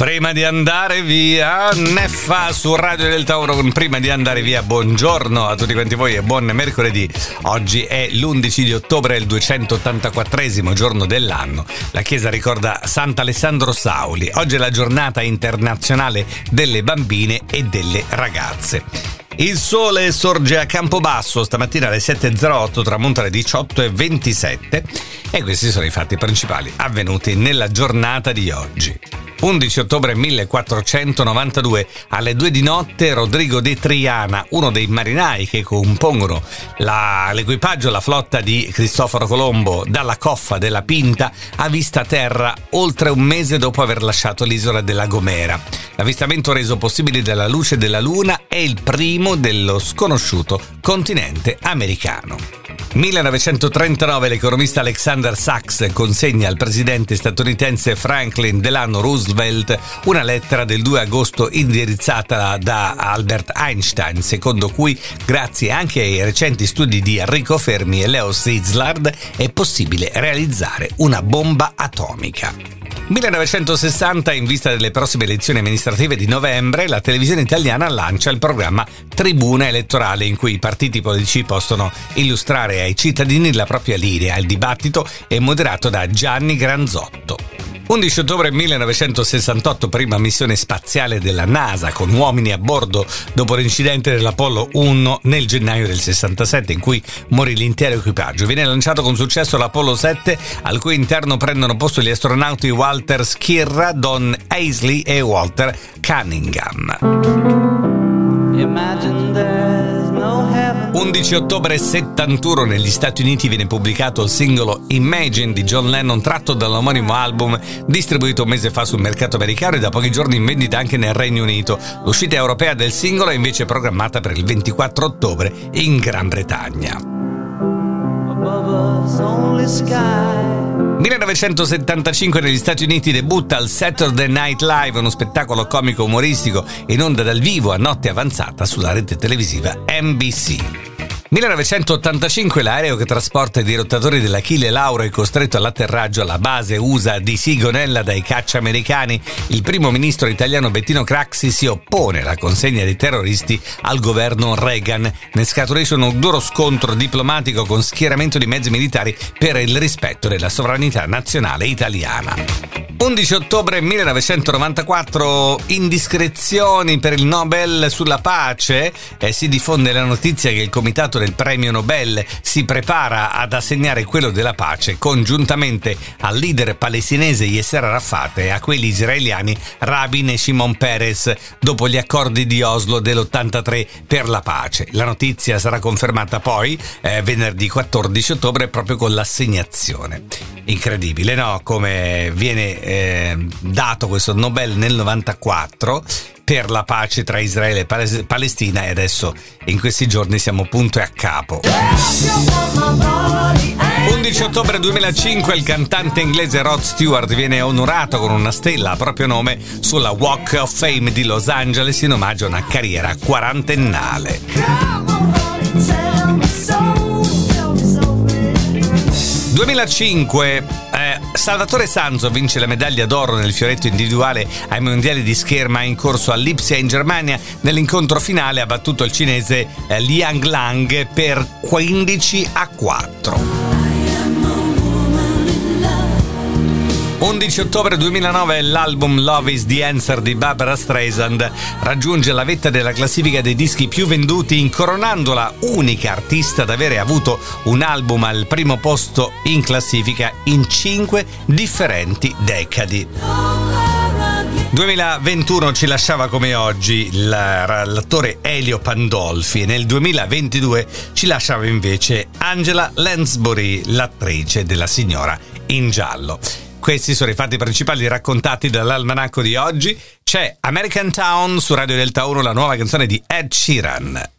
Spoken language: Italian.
Prima di andare via, Neffa su Radio del Tauro Prima di andare via, buongiorno a tutti quanti voi e buon mercoledì. Oggi è l'11 di ottobre, il 284 giorno dell'anno. La Chiesa ricorda Sant'Alessandro Sauli. Oggi è la giornata internazionale delle bambine e delle ragazze. Il sole sorge a Campobasso stamattina alle 7.08, tramonta alle 18.27 e questi sono i fatti principali avvenuti nella giornata di oggi. 11 ottobre 1492, alle 2 di notte, Rodrigo de Triana, uno dei marinai che compongono la, l'equipaggio, la flotta di Cristoforo Colombo dalla coffa della Pinta, ha vista terra oltre un mese dopo aver lasciato l'isola della Gomera. L'avvistamento reso possibile dalla luce della Luna è il primo dello sconosciuto continente americano. 1939 l'economista Alexander Sachs consegna al presidente statunitense Franklin Delano Roosevelt una lettera del 2 agosto indirizzata da Albert Einstein, secondo cui, grazie anche ai recenti studi di Enrico Fermi e Leo Szilard, è possibile realizzare una bomba atomica. 1960, in vista delle prossime elezioni amministrative di novembre, la televisione italiana lancia il programma Tribuna Elettorale in cui i partiti politici possono illustrare ai cittadini la propria linea. Il dibattito è moderato da Gianni Granzotto. 11 ottobre 1968, prima missione spaziale della NASA con uomini a bordo dopo l'incidente dell'Apollo 1 nel gennaio del 67 in cui morì l'intero equipaggio. Viene lanciato con successo l'Apollo 7 al cui interno prendono posto gli astronauti Walter Schirra, Don Aisley e Walter Cunningham. Imagine 11 ottobre 71 negli Stati Uniti viene pubblicato il singolo Imagine di John Lennon tratto dall'omonimo album distribuito un mese fa sul mercato americano e da pochi giorni in vendita anche nel Regno Unito. L'uscita europea del singolo è invece programmata per il 24 ottobre in Gran Bretagna. 1975 negli Stati Uniti debutta al Saturday Night Live, uno spettacolo comico umoristico in onda dal vivo a notte avanzata sulla rete televisiva NBC. 1985 l'aereo che trasporta i dirottatori dell'Achille Lauro è costretto all'atterraggio alla base USA di Sigonella dai caccia americani. Il primo ministro italiano Bettino Craxi si oppone alla consegna dei terroristi al governo Reagan. Ne scaturisce un duro scontro diplomatico con schieramento di mezzi militari per il rispetto della sovranità nazionale italiana. 11 ottobre 1994, indiscrezioni per il Nobel sulla pace. Eh, si diffonde la notizia che il comitato del premio Nobel si prepara ad assegnare quello della pace congiuntamente al leader palestinese Yasser Arafat e a quelli israeliani Rabin e Shimon Peres dopo gli accordi di Oslo dell'83 per la pace. La notizia sarà confermata poi eh, venerdì 14 ottobre proprio con l'assegnazione. Incredibile, no? Come viene eh, dato questo Nobel nel 94 per la pace tra Israele e Palestina e adesso in questi giorni siamo punto e a capo. 11 ottobre 2005 il cantante inglese Rod Stewart viene onorato con una stella a proprio nome sulla Walk of Fame di Los Angeles in omaggio a una carriera quarantennale. 2005 eh, Salvatore Sanzo vince la medaglia d'oro nel fioretto individuale ai mondiali di scherma in corso a Lipsia in Germania. Nell'incontro finale ha battuto il cinese eh, Liang Lang per 15 a 4. 11 ottobre 2009 l'album Love is the Answer di Barbara Streisand raggiunge la vetta della classifica dei dischi più venduti incoronandola unica artista ad avere avuto un album al primo posto in classifica in cinque differenti decadi. 2021 ci lasciava come oggi l'attore Elio Pandolfi e nel 2022 ci lasciava invece Angela Lansbury, l'attrice della signora in giallo. Questi sono i fatti principali raccontati dall'almanacco di oggi. C'è American Town su Radio Delta 1, la nuova canzone di Ed Sheeran.